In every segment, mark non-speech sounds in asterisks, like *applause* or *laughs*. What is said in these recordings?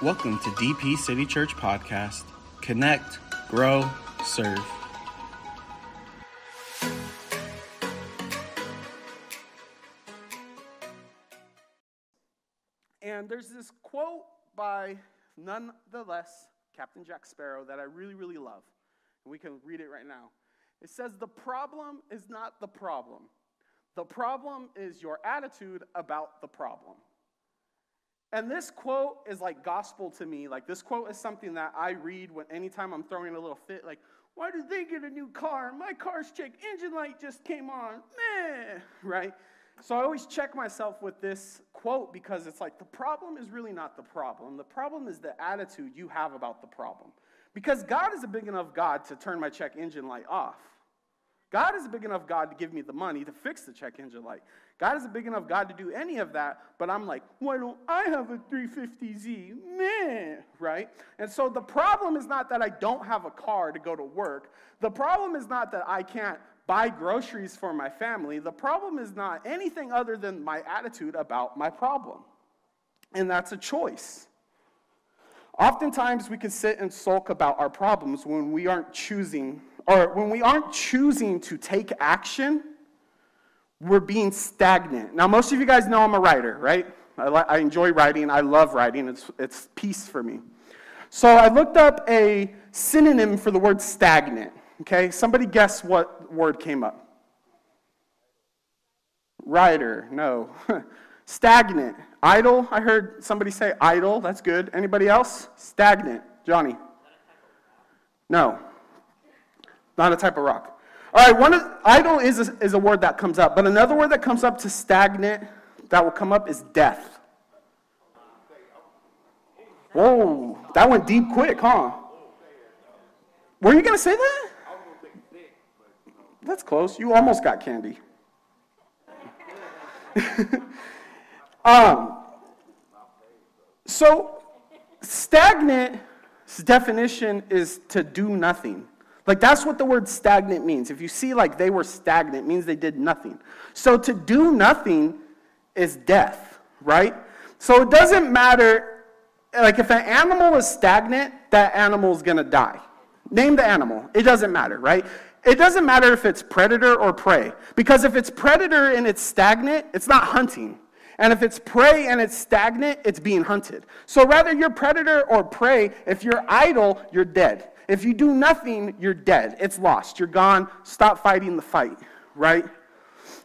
Welcome to DP City Church Podcast. Connect, grow, serve. And there's this quote by none the less Captain Jack Sparrow that I really, really love. And we can read it right now. It says, The problem is not the problem. The problem is your attitude about the problem. And this quote is like gospel to me. Like this quote is something that I read when anytime I'm throwing a little fit, like, why did they get a new car? My car's check engine light just came on. Meh. Right? So I always check myself with this quote because it's like the problem is really not the problem. The problem is the attitude you have about the problem. Because God is a big enough God to turn my check engine light off. God is a big enough God to give me the money to fix the check engine light. God is a big enough God to do any of that, but I'm like, why don't I have a 350Z? Man, right? And so the problem is not that I don't have a car to go to work. The problem is not that I can't buy groceries for my family. The problem is not anything other than my attitude about my problem. And that's a choice. Oftentimes we can sit and sulk about our problems when we aren't choosing or when we aren't choosing to take action, we're being stagnant. Now, most of you guys know I'm a writer, right? I, li- I enjoy writing. I love writing. It's, it's peace for me. So I looked up a synonym for the word stagnant. Okay, somebody guess what word came up? Writer, no. *laughs* Stagnant. Idle, I heard somebody say idle. That's good. Anybody else? Stagnant. Johnny. No. Not a type of rock. All right, one of, idle is a, is a word that comes up, but another word that comes up to stagnant that will come up is death. Whoa, that went deep quick, huh? Were you going to say that? That's close. You almost got candy. *laughs* um, so, stagnant's definition is to do nothing. Like that's what the word stagnant means. If you see like they were stagnant, means they did nothing. So to do nothing is death, right? So it doesn't matter like if an animal is stagnant, that animal is going to die. Name the animal. It doesn't matter, right? It doesn't matter if it's predator or prey. Because if it's predator and it's stagnant, it's not hunting. And if it's prey and it's stagnant, it's being hunted. So rather you're predator or prey, if you're idle, you're dead. If you do nothing, you're dead. It's lost. You're gone. Stop fighting the fight, right?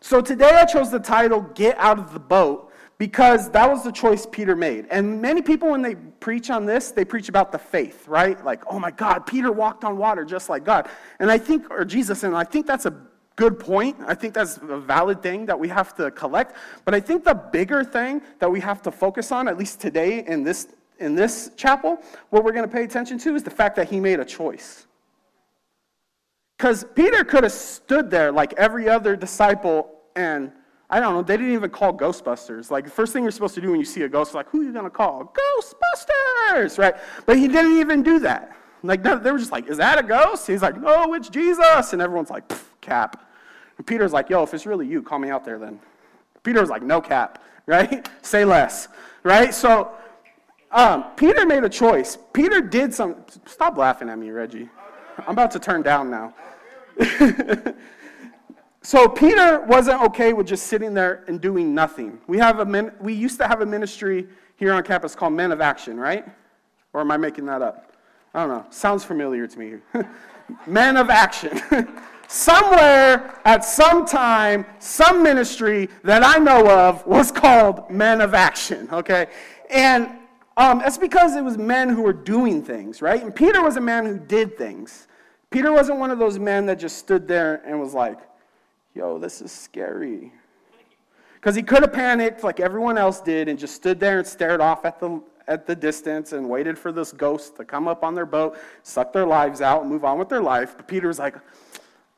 So today I chose the title Get Out of the Boat because that was the choice Peter made. And many people, when they preach on this, they preach about the faith, right? Like, oh my God, Peter walked on water just like God. And I think, or Jesus, and I think that's a good point. I think that's a valid thing that we have to collect. But I think the bigger thing that we have to focus on, at least today in this in this chapel, what we're going to pay attention to is the fact that he made a choice. Because Peter could have stood there like every other disciple and I don't know, they didn't even call Ghostbusters. Like, the first thing you're supposed to do when you see a ghost is like, who are you going to call? Ghostbusters, right? But he didn't even do that. Like, they were just like, is that a ghost? He's like, no, it's Jesus. And everyone's like, cap. And Peter's like, yo, if it's really you, call me out there then. Peter's like, no cap, *laughs* right? Say less, right? So um, Peter made a choice. Peter did some. Stop laughing at me, Reggie. I'm about to turn down now. *laughs* so Peter wasn't okay with just sitting there and doing nothing. We have a min, we used to have a ministry here on campus called Men of Action, right? Or am I making that up? I don't know. Sounds familiar to me. *laughs* Men of Action. *laughs* Somewhere at some time, some ministry that I know of was called Men of Action, okay? And um, that's because it was men who were doing things, right? And Peter was a man who did things. Peter wasn't one of those men that just stood there and was like, yo, this is scary. Because he could have panicked like everyone else did and just stood there and stared off at the, at the distance and waited for this ghost to come up on their boat, suck their lives out, and move on with their life. But Peter was like,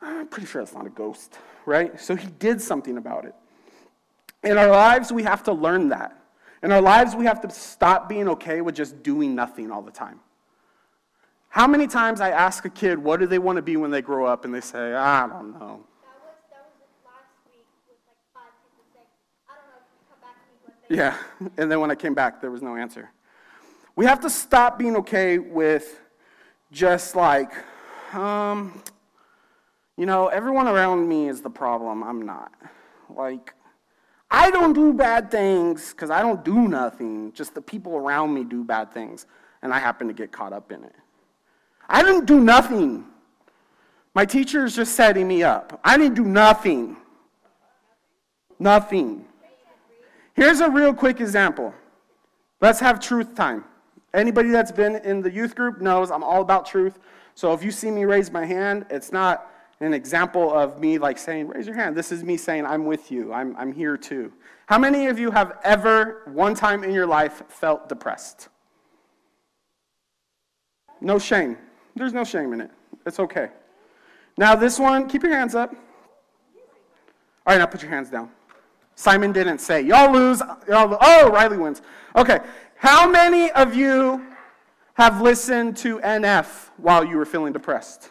I'm pretty sure it's not a ghost, right? So he did something about it. In our lives, we have to learn that. In our lives, we have to stop being okay with just doing nothing all the time. How many times I ask a kid, what do they want to be when they grow up, and they say, I don't know. Yeah, *laughs* and then when I came back, there was no answer. We have to stop being okay with just like, um, you know, everyone around me is the problem. I'm not. Like, I don't do bad things because I don't do nothing. Just the people around me do bad things, and I happen to get caught up in it. I didn't do nothing. My teacher is just setting me up. I didn't do nothing. Nothing. Here's a real quick example. Let's have truth time. Anybody that's been in the youth group knows I'm all about truth. So if you see me raise my hand, it's not an example of me like saying, raise your hand. This is me saying, I'm with you. I'm, I'm here too. How many of you have ever, one time in your life, felt depressed? No shame. There's no shame in it. It's okay. Now, this one, keep your hands up. All right, now put your hands down. Simon didn't say, y'all lose. Y'all. Oh, Riley wins. Okay. How many of you have listened to NF while you were feeling depressed?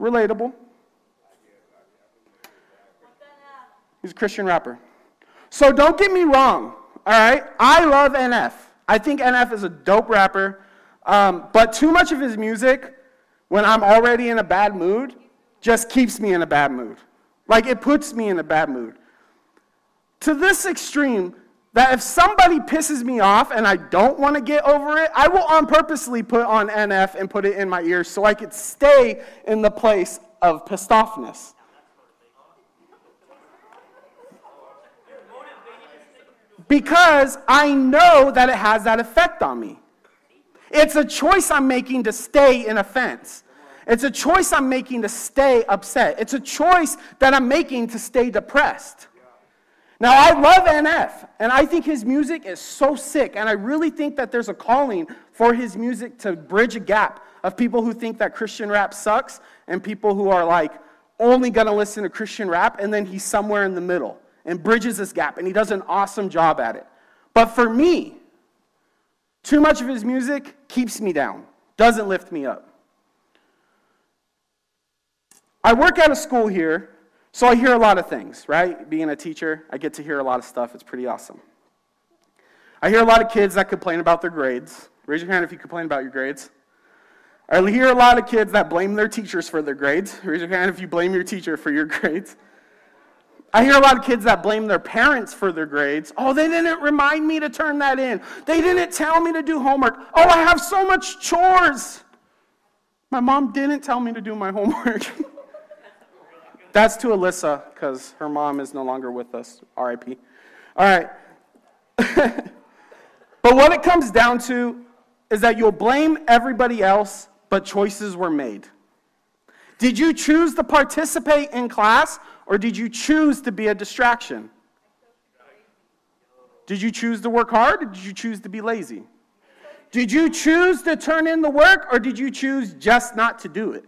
Relatable. He's a Christian rapper. So don't get me wrong, all right? I love NF. I think NF is a dope rapper, um, but too much of his music, when I'm already in a bad mood, just keeps me in a bad mood. Like it puts me in a bad mood. To this extreme, that if somebody pisses me off and I don't want to get over it, I will on purposely put on NF and put it in my ears so I could stay in the place of pissed offness. Because I know that it has that effect on me. It's a choice I'm making to stay in offense. It's a choice I'm making to stay upset. It's a choice that I'm making to stay depressed. Now, I love NF, and I think his music is so sick, and I really think that there's a calling for his music to bridge a gap of people who think that Christian rap sucks and people who are like only gonna listen to Christian rap, and then he's somewhere in the middle and bridges this gap, and he does an awesome job at it. But for me, too much of his music keeps me down, doesn't lift me up. I work at a school here, so I hear a lot of things, right? Being a teacher, I get to hear a lot of stuff. It's pretty awesome. I hear a lot of kids that complain about their grades. Raise your hand if you complain about your grades. I hear a lot of kids that blame their teachers for their grades. *laughs* Raise your hand if you blame your teacher for your *laughs* grades. I hear a lot of kids that blame their parents for their grades. Oh, they didn't remind me to turn that in. They didn't tell me to do homework. Oh, I have so much chores. My mom didn't tell me to do my *laughs* homework. That's to Alyssa, because her mom is no longer with us. RIP. All right. *laughs* but what it comes down to is that you'll blame everybody else, but choices were made. Did you choose to participate in class, or did you choose to be a distraction? Did you choose to work hard, or did you choose to be lazy? Did you choose to turn in the work, or did you choose just not to do it?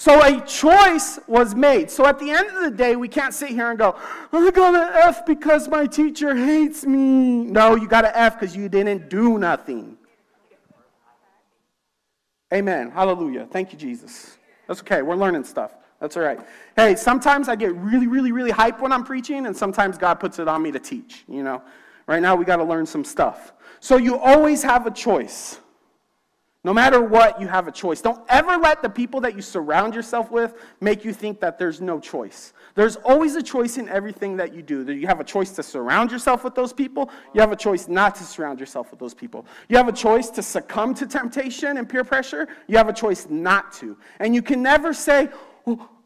So a choice was made. So at the end of the day, we can't sit here and go, I got an F because my teacher hates me. No, you got an F because you didn't do nothing. Amen. Hallelujah. Thank you, Jesus. That's okay. We're learning stuff. That's all right. Hey, sometimes I get really, really, really hyped when I'm preaching, and sometimes God puts it on me to teach. You know, right now we got to learn some stuff. So you always have a choice. No matter what, you have a choice. Don't ever let the people that you surround yourself with make you think that there's no choice. There's always a choice in everything that you do. You have a choice to surround yourself with those people. You have a choice not to surround yourself with those people. You have a choice to succumb to temptation and peer pressure. You have a choice not to. And you can never say,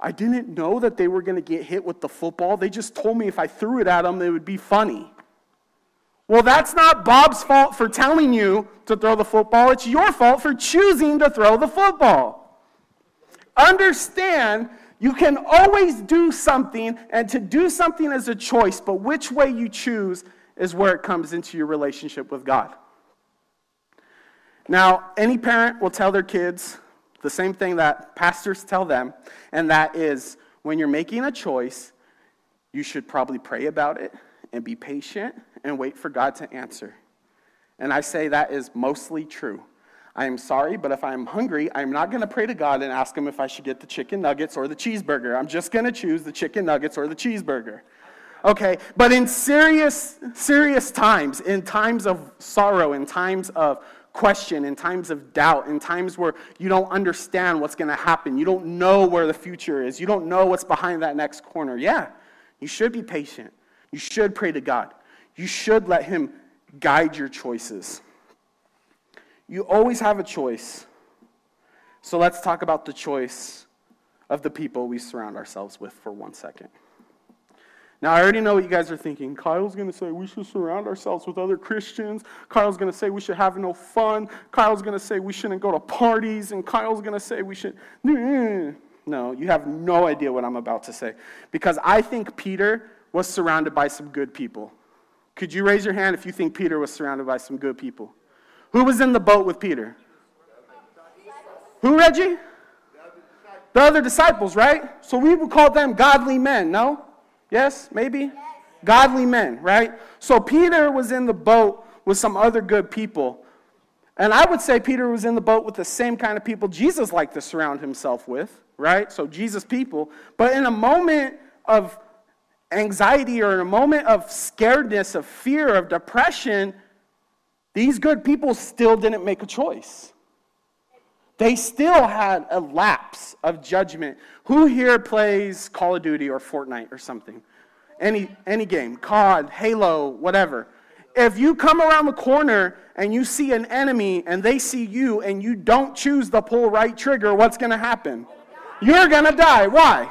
I didn't know that they were going to get hit with the football. They just told me if I threw it at them, it would be funny. Well, that's not Bob's fault for telling you to throw the football. It's your fault for choosing to throw the football. Understand, you can always do something, and to do something is a choice, but which way you choose is where it comes into your relationship with God. Now, any parent will tell their kids the same thing that pastors tell them, and that is when you're making a choice, you should probably pray about it and be patient and wait for God to answer. And I say that is mostly true. I am sorry, but if I'm hungry, I'm not going to pray to God and ask Him if I should get the chicken nuggets or the cheeseburger. I'm just going to choose the chicken nuggets or the cheeseburger. Okay, but in serious, serious times, in times of sorrow, in times of question, in times of doubt, in times where you don't understand what's going to happen, you don't know where the future is, you don't know what's behind that next corner, yeah, you should be patient. You should pray to God. You should let Him guide your choices. You always have a choice. So let's talk about the choice of the people we surround ourselves with for one second. Now, I already know what you guys are thinking. Kyle's going to say we should surround ourselves with other Christians. Kyle's going to say we should have no fun. Kyle's going to say we shouldn't go to parties. And Kyle's going to say we should. *laughs* No, you have no idea what I'm about to say. Because I think Peter was surrounded by some good people. Could you raise your hand if you think Peter was surrounded by some good people? Who was in the boat with Peter? Who, Reggie? The other disciples, right? So we would call them godly men, no? Yes, maybe? Godly men, right? So Peter was in the boat with some other good people. And I would say Peter was in the boat with the same kind of people Jesus liked to surround himself with, right? So Jesus people. But in a moment of anxiety or in a moment of scaredness, of fear, of depression, these good people still didn't make a choice. They still had a lapse of judgment. Who here plays Call of Duty or Fortnite or something? Any, any game, COD, Halo, whatever. If you come around the corner and you see an enemy and they see you and you don't choose the pull right trigger, what's going to happen? You're going to die. Why?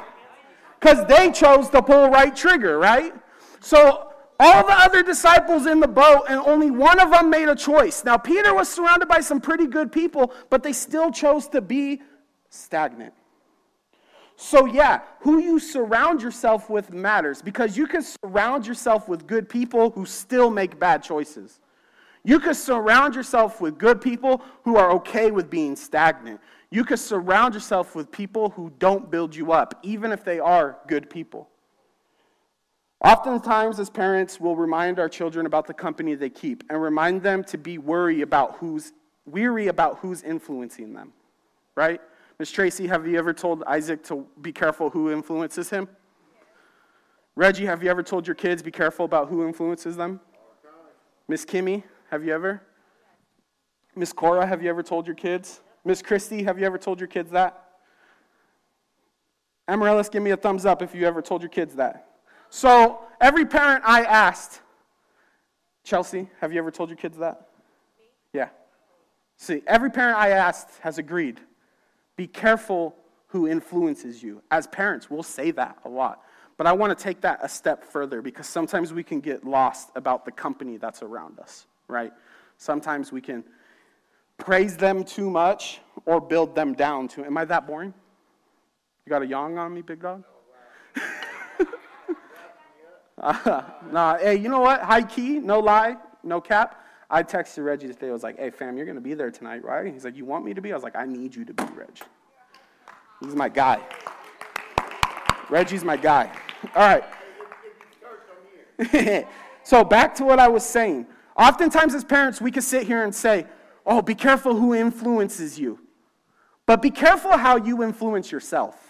Because they chose to pull right trigger, right? So all the other disciples in the boat, and only one of them made a choice. Now, Peter was surrounded by some pretty good people, but they still chose to be stagnant. So, yeah, who you surround yourself with matters because you can surround yourself with good people who still make bad choices. You can surround yourself with good people who are okay with being stagnant. You can surround yourself with people who don't build you up, even if they are good people. Oftentimes, as parents, we'll remind our children about the company they keep and remind them to be worry about who's, weary about who's influencing them, right? Miss Tracy, have you ever told Isaac to be careful who influences him? Reggie, have you ever told your kids be careful about who influences them? Miss Kimmy, have you ever? Miss Cora, have you ever told your kids? Miss Christie, have you ever told your kids that? Amaryllis, give me a thumbs up if you ever told your kids that. So every parent I asked, Chelsea, have you ever told your kids that? Yeah. See, every parent I asked has agreed. Be careful who influences you. As parents, we'll say that a lot. But I want to take that a step further because sometimes we can get lost about the company that's around us, right? Sometimes we can praise them too much or build them down too. Am I that boring? You got a yawn on me, big dog? *laughs* Uh, nah, hey, you know what? High key, no lie, no cap. I texted Reggie today. I was like, hey, fam, you're going to be there tonight, right? He's like, you want me to be? I was like, I need you to be, Reg. He's my guy. Reggie's my guy. All right. *laughs* so back to what I was saying. Oftentimes, as parents, we can sit here and say, oh, be careful who influences you. But be careful how you influence yourself.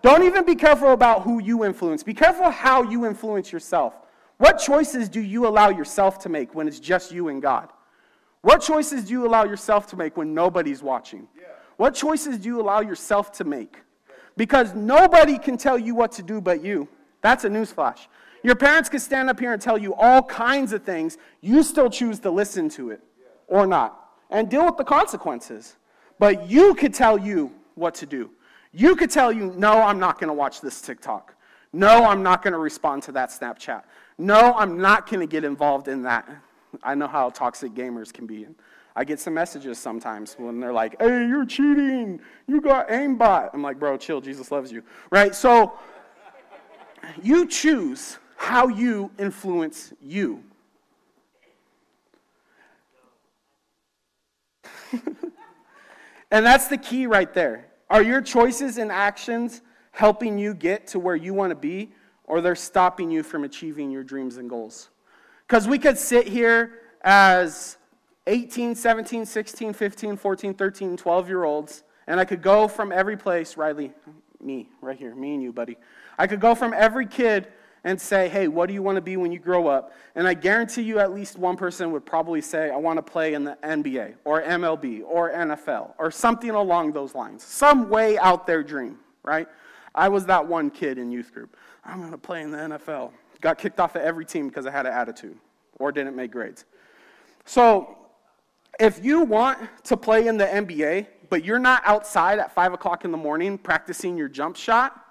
Don't even be careful about who you influence. Be careful how you influence yourself. What choices do you allow yourself to make when it's just you and God? What choices do you allow yourself to make when nobody's watching? What choices do you allow yourself to make? Because nobody can tell you what to do but you. That's a newsflash. Your parents can stand up here and tell you all kinds of things. You still choose to listen to it or not and deal with the consequences. But you could tell you what to do. You could tell you, no, I'm not going to watch this TikTok. No, I'm not going to respond to that Snapchat. No, I'm not going to get involved in that. I know how toxic gamers can be. I get some messages sometimes when they're like, hey, you're cheating. You got aimbot. I'm like, bro, chill. Jesus loves you. Right? So you choose how you influence you. *laughs* and that's the key right there. Are your choices and actions helping you get to where you want to be, or they're stopping you from achieving your dreams and goals? Because we could sit here as 18, 17, 16, 15, 14, 13, 12 year olds, and I could go from every place, Riley, me, right here, me and you, buddy. I could go from every kid and say, hey, what do you want to be when you grow up? And I guarantee you at least one person would probably say, I want to play in the NBA or MLB or NFL or something along those lines. Some way out there dream, right? I was that one kid in youth group. I'm going to play in the NFL. Got kicked off of every team because I had an attitude or didn't make grades. So if you want to play in the NBA, but you're not outside at 5 o'clock in the morning practicing your jump shot,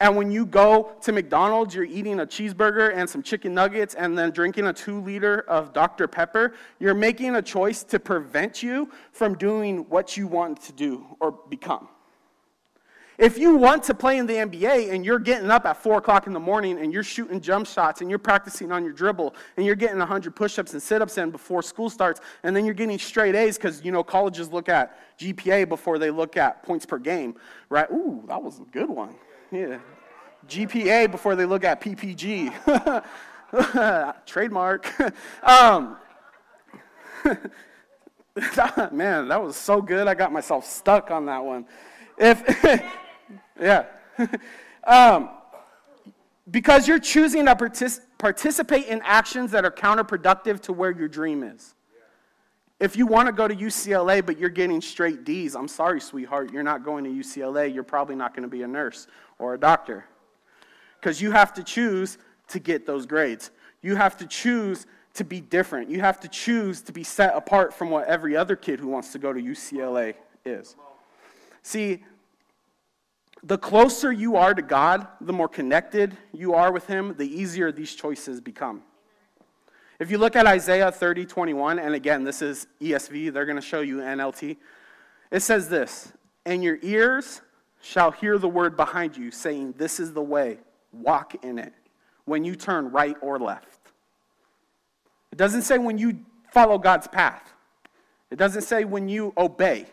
and when you go to McDonald's, you're eating a cheeseburger and some chicken nuggets and then drinking a two liter of Dr. Pepper, you're making a choice to prevent you from doing what you want to do or become. If you want to play in the NBA and you're getting up at 4 o'clock in the morning and you're shooting jump shots and you're practicing on your dribble and you're getting 100 push ups and sit ups in before school starts and then you're getting straight A's because, you know, colleges look at GPA before they look at points per game, right? Ooh, that was a good one. Yeah. GPA before they look at PPG. *laughs* Trademark. *laughs* um, *laughs* man, that was so good. I got myself stuck on that one. If, yeah. um, because you're choosing to partic- participate in actions that are counterproductive to where your dream is. If you want to go to UCLA, but you're getting straight D's, I'm sorry, sweetheart, you're not going to UCLA. You're probably not going to be a nurse or a doctor. Because you have to choose to get those grades. You have to choose to be different. You have to choose to be set apart from what every other kid who wants to go to UCLA is. See, the closer you are to God, the more connected you are with Him, the easier these choices become. If you look at Isaiah 30, 21, and again, this is ESV, they're going to show you NLT. It says this And your ears shall hear the word behind you, saying, This is the way, walk in it, when you turn right or left. It doesn't say when you follow God's path, it doesn't say when you obey,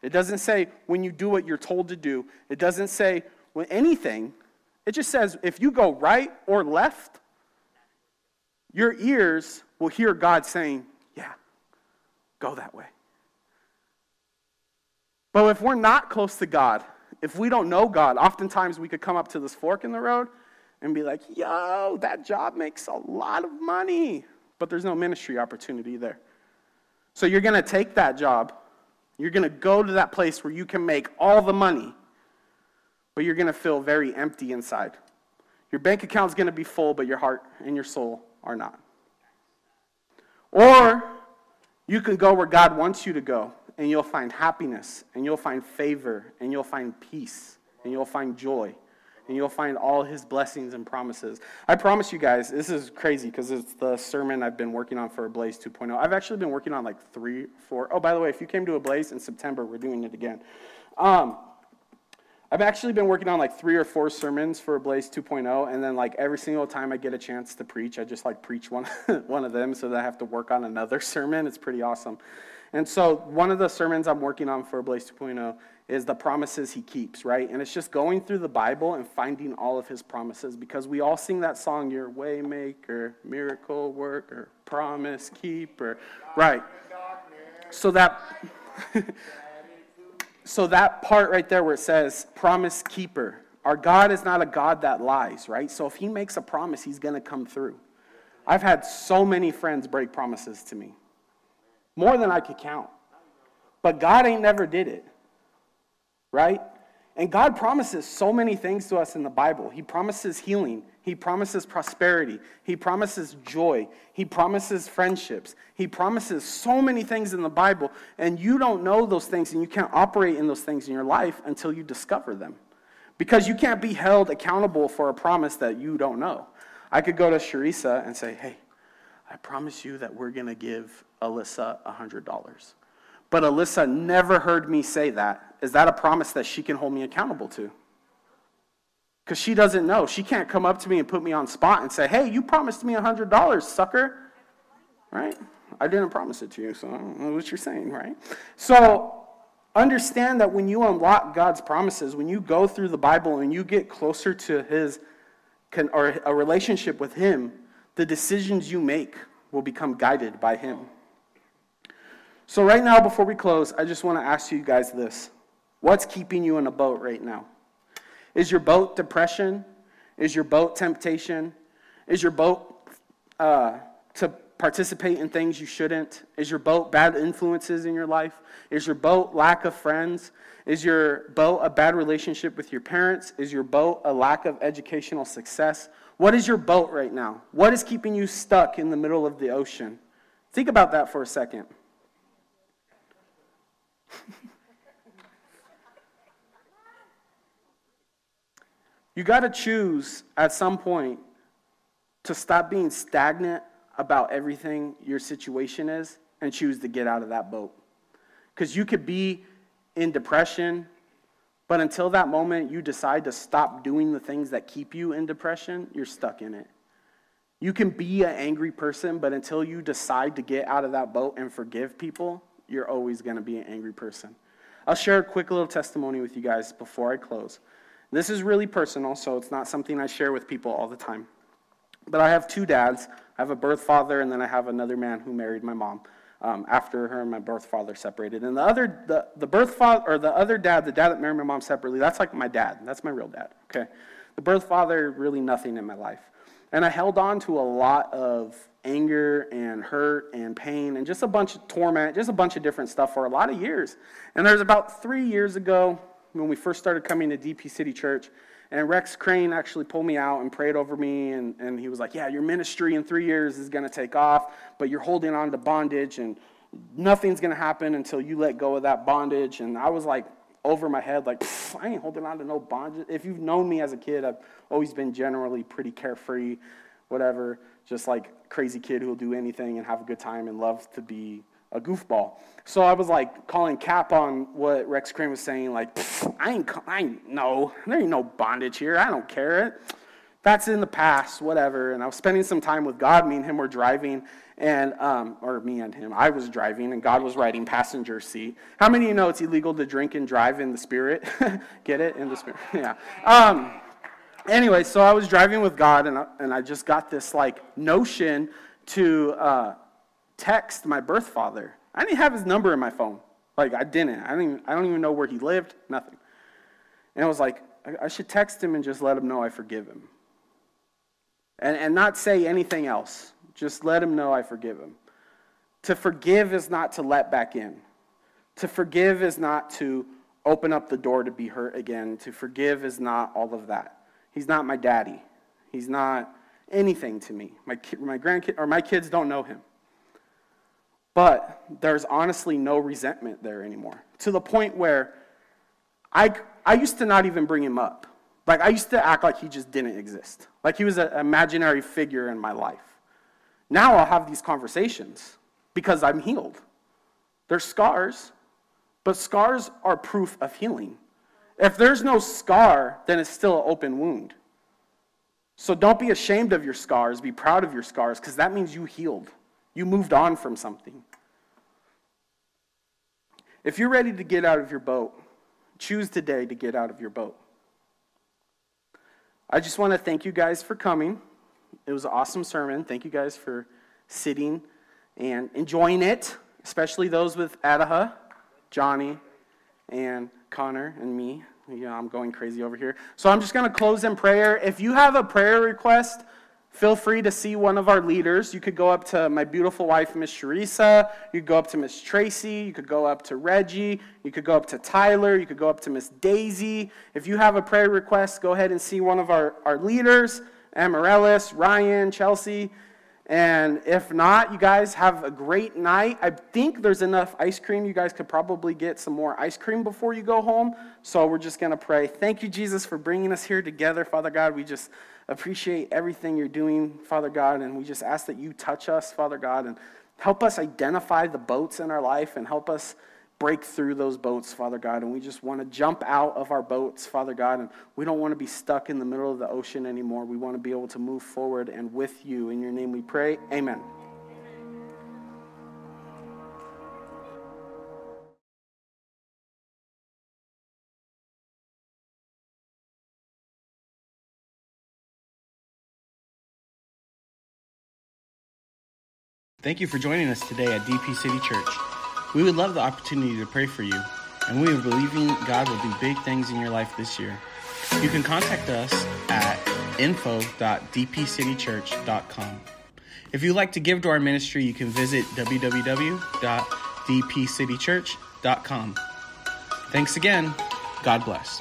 it doesn't say when you do what you're told to do, it doesn't say when anything. It just says if you go right or left, your ears will hear God saying, Yeah, go that way. But if we're not close to God, if we don't know God, oftentimes we could come up to this fork in the road and be like, yo, that job makes a lot of money, but there's no ministry opportunity there. So you're going to take that job, you're going to go to that place where you can make all the money, but you're going to feel very empty inside. Your bank account's going to be full, but your heart and your soul are not. Or you can go where God wants you to go, and you'll find happiness, and you'll find favor, and you'll find peace, and you'll find joy, and you'll find all his blessings and promises. I promise you guys, this is crazy because it's the sermon I've been working on for Blaze 2.0. I've actually been working on like three, four. Oh, by the way, if you came to a Blaze in September, we're doing it again. Um, I've actually been working on like three or four sermons for Blaze 2.0, and then like every single time I get a chance to preach, I just like preach one, *laughs* one of them so that I have to work on another *laughs* sermon. It's pretty awesome. And so one of the sermons I'm working on for Blaze 2.0 is the promises he keeps, right? And it's just going through the Bible and finding all of his promises because we all sing that song, Your Waymaker, Miracle Worker, Promise Keeper, right? So that. *laughs* so that part right there where it says promise keeper our god is not a god that lies right? So if he makes a promise he's going to come through. I've had so many friends break promises to me. More than i could count. But god ain't never did it right and god promises so many things to us in the bible he promises healing he promises prosperity. He promises joy. He promises friendships. He promises so many things in the Bible, and you don't know those things and you can't operate in those things in your life until you discover them. Because you can't be held accountable for a promise that you don't know. I could go to Sharisa and say, hey, I promise you that we're going to give Alyssa $100. But Alyssa never heard me say that. Is that a promise that she can hold me accountable to? Because she doesn't know. She can't come up to me and put me on spot and say, hey, you promised me $100, sucker. Right? I didn't promise it to you, so I don't know what you're saying, right? So understand that when you unlock God's promises, when you go through the Bible and you get closer to His or a relationship with Him, the decisions you make will become guided by Him. So, right now, before we close, I just want to ask you guys this What's keeping you in a boat right now? Is your boat depression? Is your boat temptation? Is your boat uh, to participate in things you shouldn't? Is your boat bad influences in your life? Is your boat lack of friends? Is your boat a bad relationship with your parents? Is your boat a lack of educational success? What is your boat right now? What is keeping you stuck in the middle of the ocean? Think about that for a second. *laughs* you got to choose at some point to stop being stagnant about everything your situation is and choose to get out of that boat. Because you could be in depression, but until that moment you decide to stop doing the things that keep you in depression, you're stuck in it. You can be an angry person, but until you decide to get out of that boat and forgive people, you're always going to be an angry person. I'll share a quick little testimony with you guys before I close. This is really personal, so it's not something I share with people all the time. But I have two dads. I have a birth father, and then I have another man who married my mom um, after her and my birth father separated. And the other, the, the birth father, or the other dad, the dad that married my mom separately, that's like my dad. That's my real dad, okay? The birth father, really nothing in my life. And I held on to a lot of anger and hurt and pain and just a bunch of torment, just a bunch of different stuff for a lot of years. And there's about three years ago when we first started coming to DP City Church, and Rex Crane actually pulled me out and prayed over me, and, and he was like, Yeah, your ministry in three years is going to take off, but you're holding on to bondage, and nothing's going to happen until you let go of that bondage. And I was like, over my head, like, I ain't holding on to no bondage. If you've known me as a kid, I've always been generally pretty carefree, whatever, just like crazy kid who'll do anything and have a good time and love to be a goofball. So I was like calling cap on what Rex Crane was saying, like, I ain't, I ain't, no, there ain't no bondage here. I don't care. It. That's in the past, whatever. And I was spending some time with God. Me and him were driving, and um, or me and him. I was driving, and God was riding passenger seat. How many of you know it's illegal to drink and drive in the spirit? *laughs* Get it in the spirit? *laughs* yeah. Um, anyway, so I was driving with God, and I, and I just got this like notion to. Uh, text my birth father. I didn't have his number in my phone. Like, I didn't. I, didn't even, I don't even know where he lived, nothing. And I was like, I, I should text him and just let him know I forgive him. And, and not say anything else. Just let him know I forgive him. To forgive is not to let back in. To forgive is not to open up the door to be hurt again. To forgive is not all of that. He's not my daddy. He's not anything to me. My, my grandkid or my kids don't know him. But there's honestly no resentment there anymore. To the point where I, I used to not even bring him up. Like, I used to act like he just didn't exist, like he was an imaginary figure in my life. Now I'll have these conversations because I'm healed. There's scars, but scars are proof of healing. If there's no scar, then it's still an open wound. So don't be ashamed of your scars, be proud of your scars, because that means you healed. You moved on from something. If you're ready to get out of your boat, choose today to get out of your boat. I just want to thank you guys for coming. It was an awesome sermon. Thank you guys for sitting and enjoying it, especially those with Adaha, Johnny, and Connor, and me. Yeah, I'm going crazy over here. So I'm just going to close in prayer. If you have a prayer request, Feel free to see one of our leaders. You could go up to my beautiful wife, Miss Teresa. You could go up to Miss Tracy. You could go up to Reggie. You could go up to Tyler. You could go up to Miss Daisy. If you have a prayer request, go ahead and see one of our, our leaders, Amarellis, Ryan, Chelsea. And if not, you guys have a great night. I think there's enough ice cream. You guys could probably get some more ice cream before you go home. So we're just going to pray. Thank you, Jesus, for bringing us here together. Father God, we just appreciate everything you're doing, Father God, and we just ask that you touch us, Father God, and help us identify the boats in our life and help us break through those boats, Father God. And we just want to jump out of our boats, Father God, and we don't want to be stuck in the middle of the ocean anymore. We want to be able to move forward and with you. In your name we pray. Amen. Thank you for joining us today at DP City Church. We would love the opportunity to pray for you, and we are believing God will do big things in your life this year. You can contact us at info.dpcitychurch.com. If you'd like to give to our ministry, you can visit www.dpcitychurch.com. Thanks again. God bless.